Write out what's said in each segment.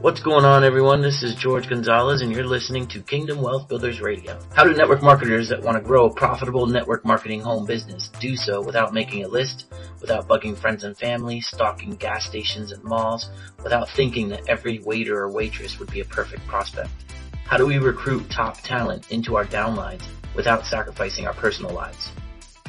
What's going on, everyone? This is George Gonzalez, and you're listening to Kingdom Wealth Builders Radio. How do network marketers that want to grow a profitable network marketing home business do so without making a list, without bugging friends and family, stalking gas stations and malls, without thinking that every waiter or waitress would be a perfect prospect? How do we recruit top talent into our downlines without sacrificing our personal lives?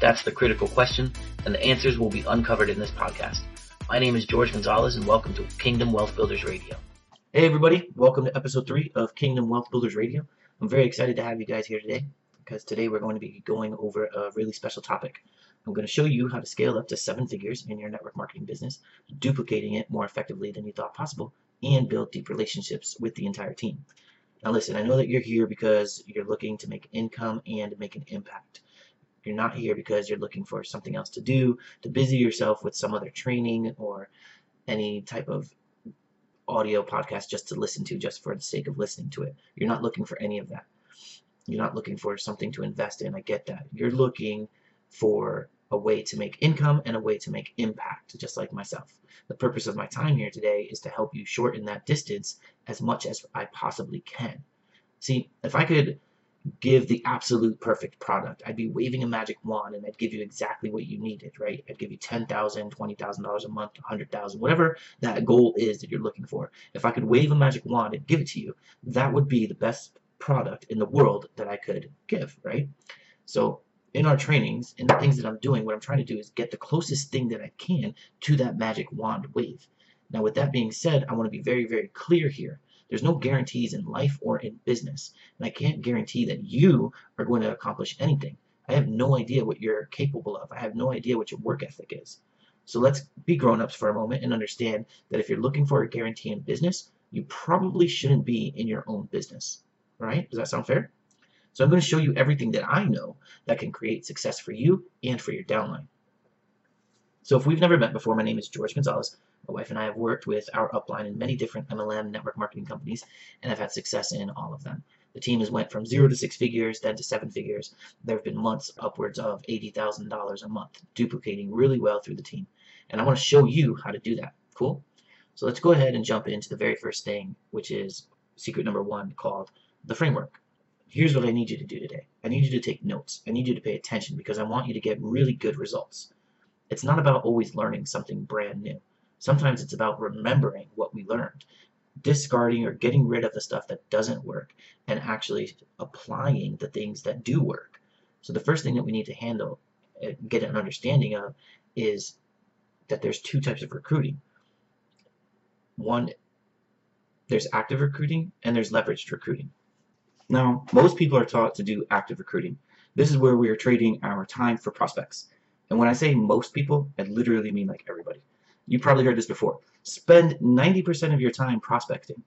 That's the critical question, and the answers will be uncovered in this podcast. My name is George Gonzalez, and welcome to Kingdom Wealth Builders Radio. Hey everybody, welcome to episode 3 of Kingdom Wealth Builders Radio. I'm very excited to have you guys here today because today we're going to be going over a really special topic. I'm going to show you how to scale up to seven figures in your network marketing business, duplicating it more effectively than you thought possible, and build deep relationships with the entire team. Now listen, I know that you're here because you're looking to make income and make an impact. You're not here because you're looking for something else to do, to busy yourself with some other training or any type of audio podcast just to listen to just for the sake of listening to it. You're not looking for any of that. You're not looking for something to invest in. I get that. You're looking for a way to make income and a way to make impact, just like myself. The purpose of my time here today is to help you shorten that distance as much as I possibly can. See, if I could give the absolute perfect product. I'd be waving a magic wand and I'd give you exactly what you needed, right? I'd give you $10,000, $20,000 a month, 100,000, whatever that goal is that you're looking for. If I could wave a magic wand and give it to you, that would be the best product in the world that I could give, right? So in our trainings and the things that I'm doing, what I'm trying to do is get the closest thing that I can to that magic wand wave. Now with that being said, I want to be very, very clear here. There's no guarantees in life or in business. And I can't guarantee that you are going to accomplish anything. I have no idea what you're capable of. I have no idea what your work ethic is. So let's be grown-ups for a moment and understand that if you're looking for a guarantee in business, you probably shouldn't be in your own business. Right? Does that sound fair? So I'm going to show you everything that I know that can create success for you and for your downline. So if we've never met before, my name is George Gonzalez. My wife and I have worked with our upline in many different MLM network marketing companies and I've had success in all of them. The team has went from zero to six figures, then to seven figures. There have been months upwards of $80,000 a month, duplicating really well through the team. And I want to show you how to do that. Cool? So let's go ahead and jump into the very first thing, which is secret number one called the framework. Here's what I need you to do today. I need you to take notes. I need you to pay attention because I want you to get really good results. It's not about always learning something brand new. Sometimes it's about remembering what we learned, discarding or getting rid of the stuff that doesn't work, and actually applying the things that do work. So the first thing that we need to handle, uh, get an understanding of, is that there's two types of recruiting. One, there's active recruiting and there's leveraged recruiting. Now, most people are taught to do active recruiting. This is where we are trading our time for prospects. And when I say most people, I literally mean like everybody. You probably heard this before. Spend 90% of your time prospecting.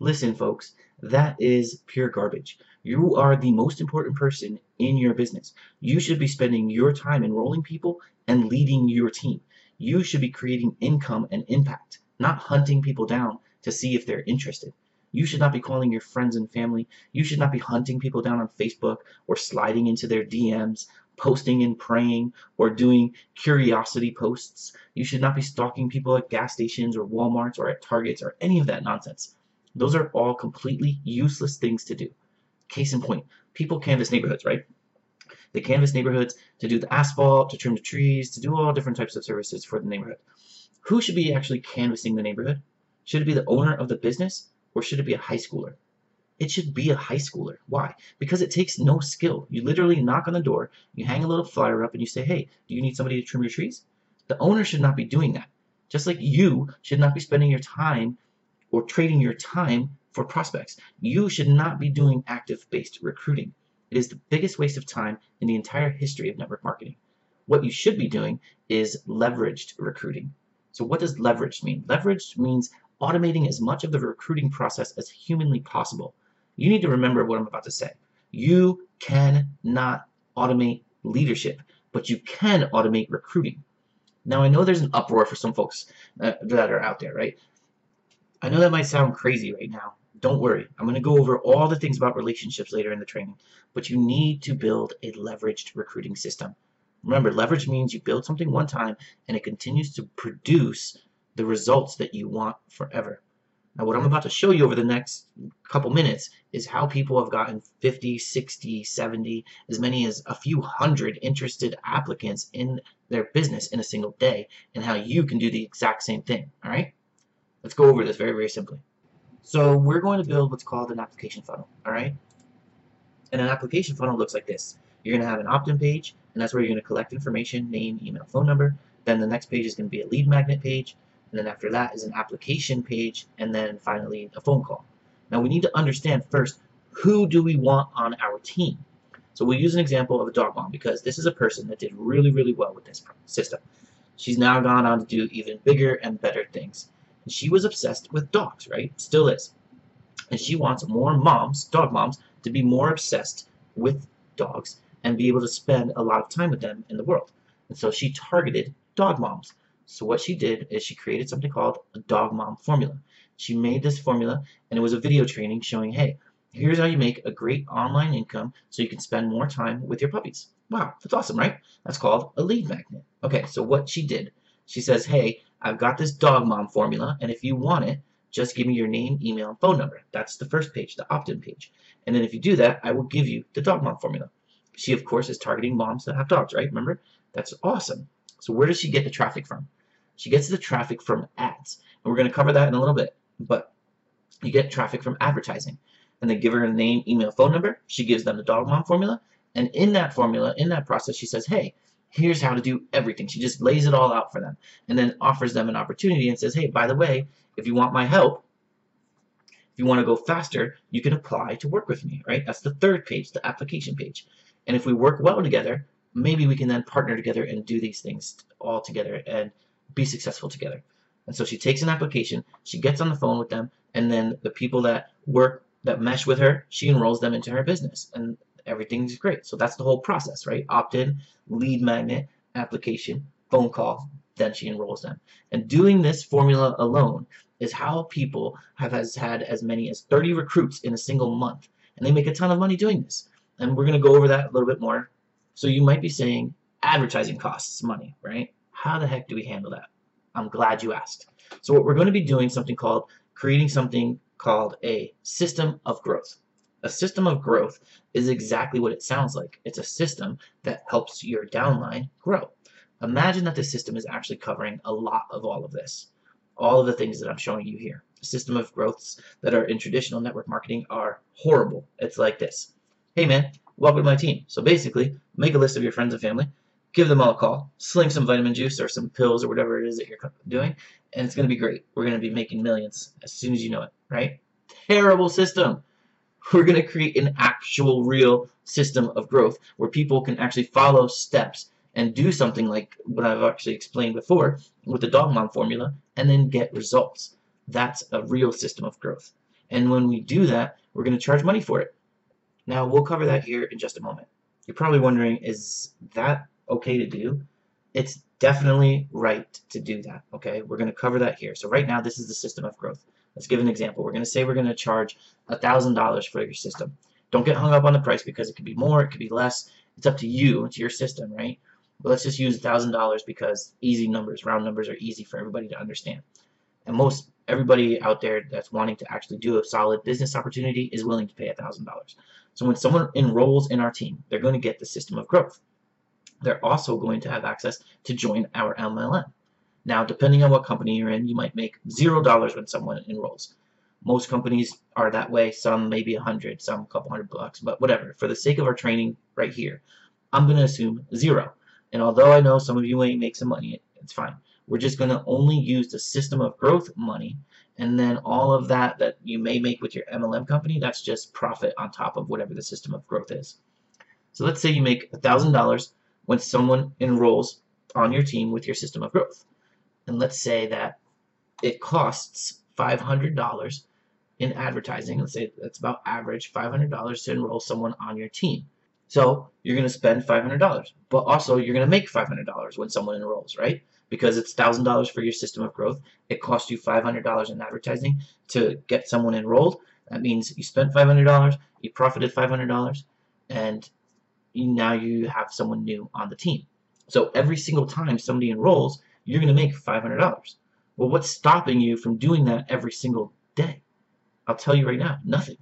Listen, folks, that is pure garbage. You are the most important person in your business. You should be spending your time enrolling people and leading your team. You should be creating income and impact, not hunting people down to see if they're interested. You should not be calling your friends and family. You should not be hunting people down on Facebook or sliding into their DMs posting and praying or doing curiosity posts. You should not be stalking people at gas stations or Walmarts or at Targets or any of that nonsense. Those are all completely useless things to do. Case in point, people canvass neighborhoods, right? They canvass neighborhoods to do the asphalt, to trim the trees, to do all different types of services for the neighborhood. Who should be actually canvassing the neighborhood? Should it be the owner of the business or should it be a high schooler? It should be a high schooler. Why? Because it takes no skill. You literally knock on the door, you hang a little flyer up, and you say, hey, do you need somebody to trim your trees? The owner should not be doing that. Just like you should not be spending your time or trading your time for prospects. You should not be doing active-based recruiting. It is the biggest waste of time in the entire history of network marketing. What you should be doing is leveraged recruiting. So what does leveraged mean? Leveraged means automating as much of the recruiting process as humanly possible. You need to remember what I'm about to say. You cannot automate leadership, but you can automate recruiting. Now, I know there's an uproar for some folks uh, that are out there, right? I know that might sound crazy right now. Don't worry. I'm going to go over all the things about relationships later in the training, but you need to build a leveraged recruiting system. Remember, leverage means you build something one time and it continues to produce the results that you want forever. Now what I'm about to show you over the next couple minutes is how people have gotten 50, 60, 70, as many as a few hundred interested applicants in their business in a single day and how you can do the exact same thing, all right? Let's go over this very, very simply. So we're going to build what's called an application funnel, all right? And an application funnel looks like this. You're going to have an opt-in page, and that's where you're going to collect information, name, email, phone number. Then the next page is going to be a lead magnet page, and then after that is an application page, and then finally a phone call. Now we need to understand first, who do we want on our team? So we'll use an example of a dog mom because this is a person that did really, really well with this system. She's now gone on to do even bigger and better things. And she was obsessed with dogs, right? Still is. And she wants more moms, dog moms, to be more obsessed with dogs and be able to spend a lot of time with them in the world. And so she targeted dog moms. So what she did is she created something called a dog mom formula. She made this formula and it was a video training showing, hey, here's how you make a great online income so you can spend more time with your puppies. Wow, that's awesome, right? That's called a lead magnet. Okay, so what she did, she says, hey, I've got this dog mom formula and if you want it, just give me your name, email, and phone number. That's the first page, the opt-in page. And then if you do that, I will give you the dog mom formula. She, of course, is targeting moms that have dogs, right? Remember? That's awesome. So where does she get the traffic from? She gets the traffic from ads. And we're going to cover that in a little bit. But you get traffic from advertising. And they give her a name, email, phone number. She gives them the dog mom formula. And in that formula, in that process, she says, hey, here's how to do everything. She just lays it all out for them. And then offers them an opportunity and says, hey, by the way, if you want my help, if you want to go faster, you can apply to work with me, right? That's the third page, the application page. And if we work well together, maybe we can then partner together and do these things all together and be successful together. And so she takes an application, she gets on the phone with them, and then the people that work, that mesh with her, she enrolls them into her business. And everything's great. So that's the whole process, right? Opt-in, lead magnet, application, phone call, then she enrolls them. And doing this formula alone is how people have has had as many as 30 recruits in a single month. And they make a ton of money doing this. And we're going to go over that a little bit more. So you might be saying advertising costs money, right? How the heck do we handle that? I'm glad you asked. So what we're going to be doing something called creating something called a system of growth. A system of growth is exactly what it sounds like. It's a system that helps your downline grow. Imagine that the system is actually covering a lot of all of this. All of the things that I'm showing you here. A system of growths that are in traditional network marketing are horrible. It's like this. Hey man, welcome to my team. So basically, make a list of your friends and family, give them all a call, sling some vitamin juice or some pills or whatever it is that you're doing, and it's going to be great. We're going to be making millions as soon as you know it, right? Terrible system. We're going to create an actual real system of growth where people can actually follow steps and do something like what I've actually explained before with the dog mom formula and then get results. That's a real system of growth. And when we do that, we're going to charge money for it. Now, we'll cover that here in just a moment. You're probably wondering, is that okay to do, it's definitely right to do that, okay? We're going to cover that here. So right now, this is the system of growth. Let's give an example. We're going to say we're going to charge $1,000 for your system. Don't get hung up on the price because it could be more, it could be less. It's up to you. It's your system, right? But let's just use $1,000 because easy numbers, round numbers are easy for everybody to understand. And most everybody out there that's wanting to actually do a solid business opportunity is willing to pay $1,000. So when someone enrolls in our team, they're going to get the system of growth they're also going to have access to join our MLM. Now, depending on what company you're in, you might make zero dollars when someone enrolls. Most companies are that way. Some maybe a hundred, some a couple hundred bucks, but whatever. For the sake of our training right here, I'm going to assume zero. And although I know some of you may make some money, it's fine. We're just going to only use the system of growth money, and then all of that that you may make with your MLM company, that's just profit on top of whatever the system of growth is. So let's say you make $1,000 when someone enrolls on your team with your system of growth. And let's say that it costs $500 in advertising. Let's say that's about average $500 to enroll someone on your team. So you're going to spend $500, but also you're going to make $500 when someone enrolls, right? Because it's $1,000 for your system of growth. It costs you $500 in advertising to get someone enrolled. That means you spent $500, you profited $500, and now you have someone new on the team. So every single time somebody enrolls, you're going to make $500. Well, what's stopping you from doing that every single day? I'll tell you right now, nothing.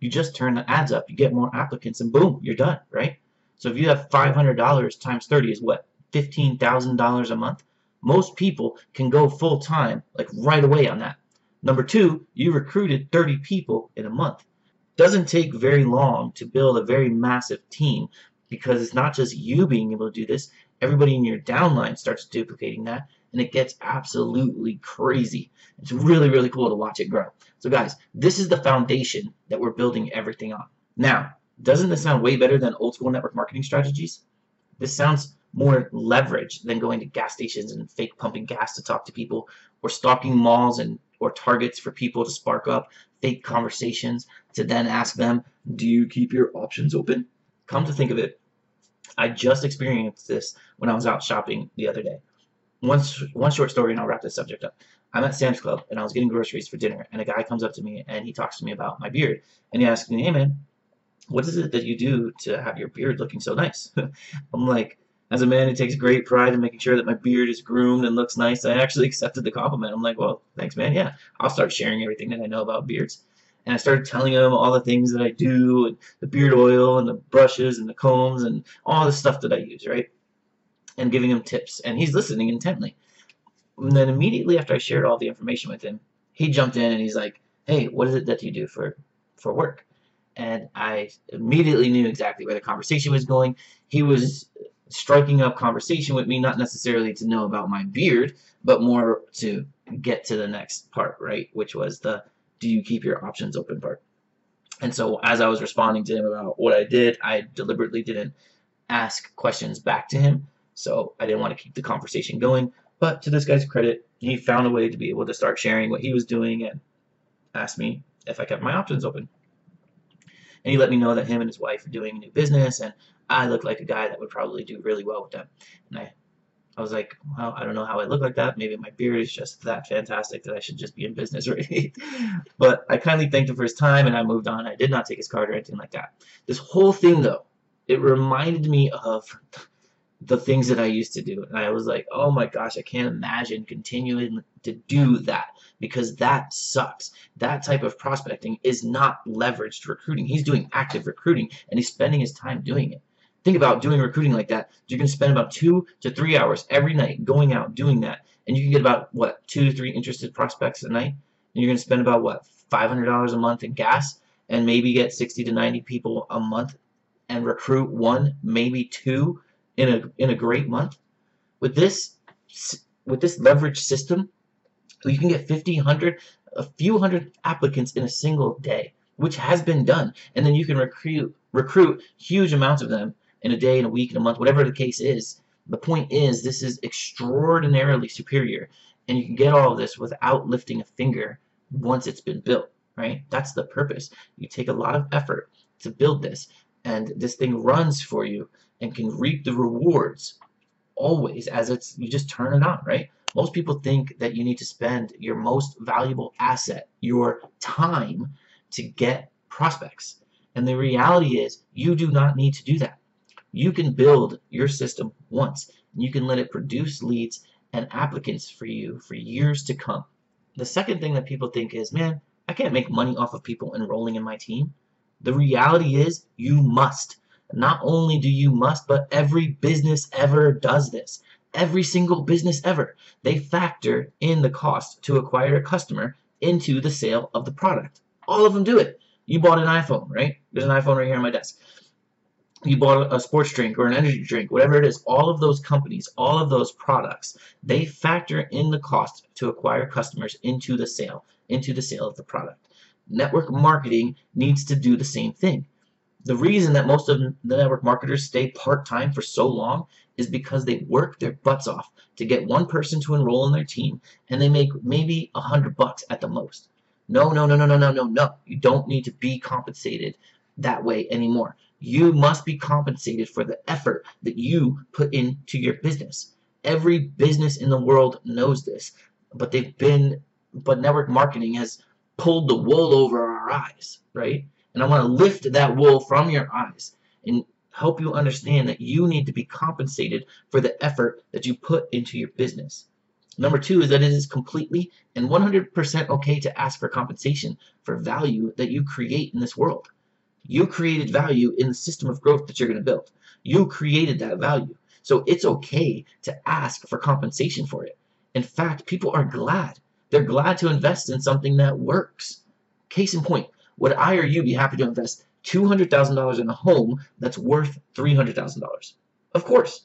You just turn the ads up, you get more applicants, and boom, you're done, right? So if you have $500 times 30 is what? $15,000 a month? Most people can go full time, like right away on that. Number two, you recruited 30 people in a month. Doesn't take very long to build a very massive team because it's not just you being able to do this, everybody in your downline starts duplicating that and it gets absolutely crazy. It's really, really cool to watch it grow. So guys, this is the foundation that we're building everything on. Now, doesn't this sound way better than old school network marketing strategies? This sounds more leverage than going to gas stations and fake pumping gas to talk to people or stalking malls and or targets for people to spark up fake conversations to then ask them, do you keep your options open? Come to think of it, I just experienced this when I was out shopping the other day. One, one short story and I'll wrap this subject up. I'm at Sam's Club and I was getting groceries for dinner and a guy comes up to me and he talks to me about my beard and he asks me, hey man, what is it that you do to have your beard looking so nice? I'm like, as a man who takes great pride in making sure that my beard is groomed and looks nice, I actually accepted the compliment. I'm like, well, thanks, man. Yeah, I'll start sharing everything that I know about beards. And I started telling him all the things that I do, and the beard oil, and the brushes, and the combs, and all the stuff that I use, right? And giving him tips. And he's listening intently. And then immediately after I shared all the information with him, he jumped in and he's like, hey, what is it that you do for, for work? And I immediately knew exactly where the conversation was going. He was striking up conversation with me, not necessarily to know about my beard, but more to get to the next part, right? Which was the do you keep your options open part. And so as I was responding to him about what I did, I deliberately didn't ask questions back to him. So I didn't want to keep the conversation going. But to this guy's credit, he found a way to be able to start sharing what he was doing and asked me if I kept my options open. And he let me know that him and his wife are doing a new business and I look like a guy that would probably do really well with them. And I, I was like, well, I don't know how I look like that. Maybe my beard is just that fantastic that I should just be in business, right? but I kindly thanked him for his time and I moved on. I did not take his card or anything like that. This whole thing, though, it reminded me of the things that I used to do. And I was like, oh my gosh, I can't imagine continuing to do that because that sucks. That type of prospecting is not leveraged recruiting. He's doing active recruiting and he's spending his time doing it. Think about doing recruiting like that. You're going to spend about two to three hours every night going out doing that. And you can get about, what, two to three interested prospects a night? And you're going to spend about, what, $500 a month in gas and maybe get 60 to 90 people a month and recruit one, maybe two in a, in a great month? With this, with this leverage system, you can get 50, 100, a few hundred applicants in a single day, which has been done. And then you can recruit recruit huge amounts of them in a day, in a week, in a month, whatever the case is. The point is, this is extraordinarily superior, and you can get all of this without lifting a finger once it's been built, right? That's the purpose. You take a lot of effort to build this, and this thing runs for you and can reap the rewards always as it's you just turn it on, right? Most people think that you need to spend your most valuable asset, your time, to get prospects. And the reality is, you do not need to do that. You can build your system once. And you can let it produce leads and applicants for you for years to come. The second thing that people think is, man, I can't make money off of people enrolling in my team. The reality is, you must. Not only do you must, but every business ever does this. Every single business ever. They factor in the cost to acquire a customer into the sale of the product. All of them do it. You bought an iPhone, right? There's an iPhone right here on my desk you bought a sports drink or an energy drink, whatever it is, all of those companies, all of those products, they factor in the cost to acquire customers into the sale, into the sale of the product. Network marketing needs to do the same thing. The reason that most of the network marketers stay part-time for so long is because they work their butts off to get one person to enroll in their team and they make maybe a hundred bucks at the most. No, no, no, no, no, no, no, no. You don't need to be compensated that way anymore. You must be compensated for the effort that you put into your business. Every business in the world knows this, but they've been, but network marketing has pulled the wool over our eyes, right? And I want to lift that wool from your eyes and help you understand that you need to be compensated for the effort that you put into your business. Number two is that it is completely and 100% okay to ask for compensation for value that you create in this world. You created value in the system of growth that you're going to build. You created that value. So it's okay to ask for compensation for it. In fact, people are glad. They're glad to invest in something that works. Case in point, would I or you be happy to invest $200,000 in a home that's worth $300,000? Of course.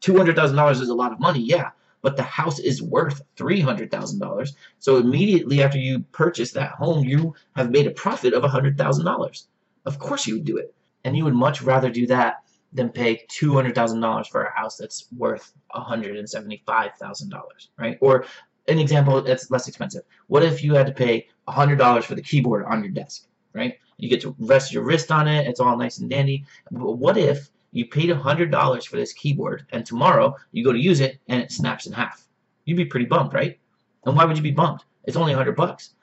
$200,000 is a lot of money, yeah, but the house is worth $300,000. So immediately after you purchase that home, you have made a profit of $100,000. Of course you would do it. And you would much rather do that than pay $200,000 for a house that's worth $175,000, right? Or an example that's less expensive. What if you had to pay $100 for the keyboard on your desk, right? You get to rest your wrist on it. It's all nice and dandy. But what if you paid $100 for this keyboard and tomorrow you go to use it and it snaps in half? You'd be pretty bummed, right? And why would you be bummed? It's only 100 bucks.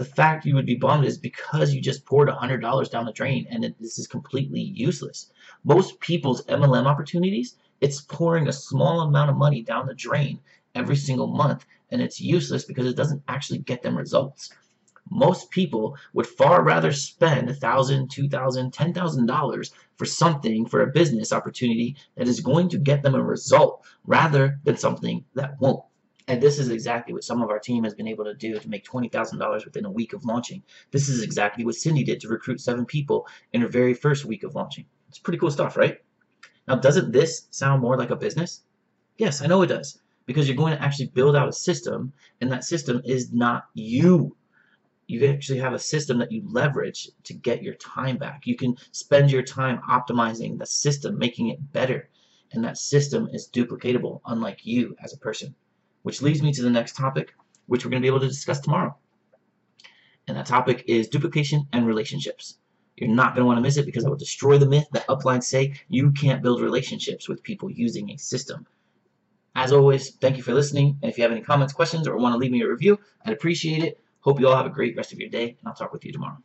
The fact you would be bummed is because you just poured $100 down the drain and it, this is completely useless. Most people's MLM opportunities, it's pouring a small amount of money down the drain every single month and it's useless because it doesn't actually get them results. Most people would far rather spend $1,000, $2,000, $10,000 for something, for a business opportunity that is going to get them a result rather than something that won't. And this is exactly what some of our team has been able to do to make $20,000 within a week of launching. This is exactly what Cindy did to recruit seven people in her very first week of launching. It's pretty cool stuff, right? Now, doesn't this sound more like a business? Yes, I know it does. Because you're going to actually build out a system, and that system is not you. You actually have a system that you leverage to get your time back. You can spend your time optimizing the system, making it better. And that system is duplicatable, unlike you as a person. Which leads me to the next topic, which we're going to be able to discuss tomorrow. And that topic is duplication and relationships. You're not going to want to miss it because I will destroy the myth that uplines say you can't build relationships with people using a system. As always, thank you for listening. And if you have any comments, questions, or want to leave me a review, I'd appreciate it. Hope you all have a great rest of your day, and I'll talk with you tomorrow.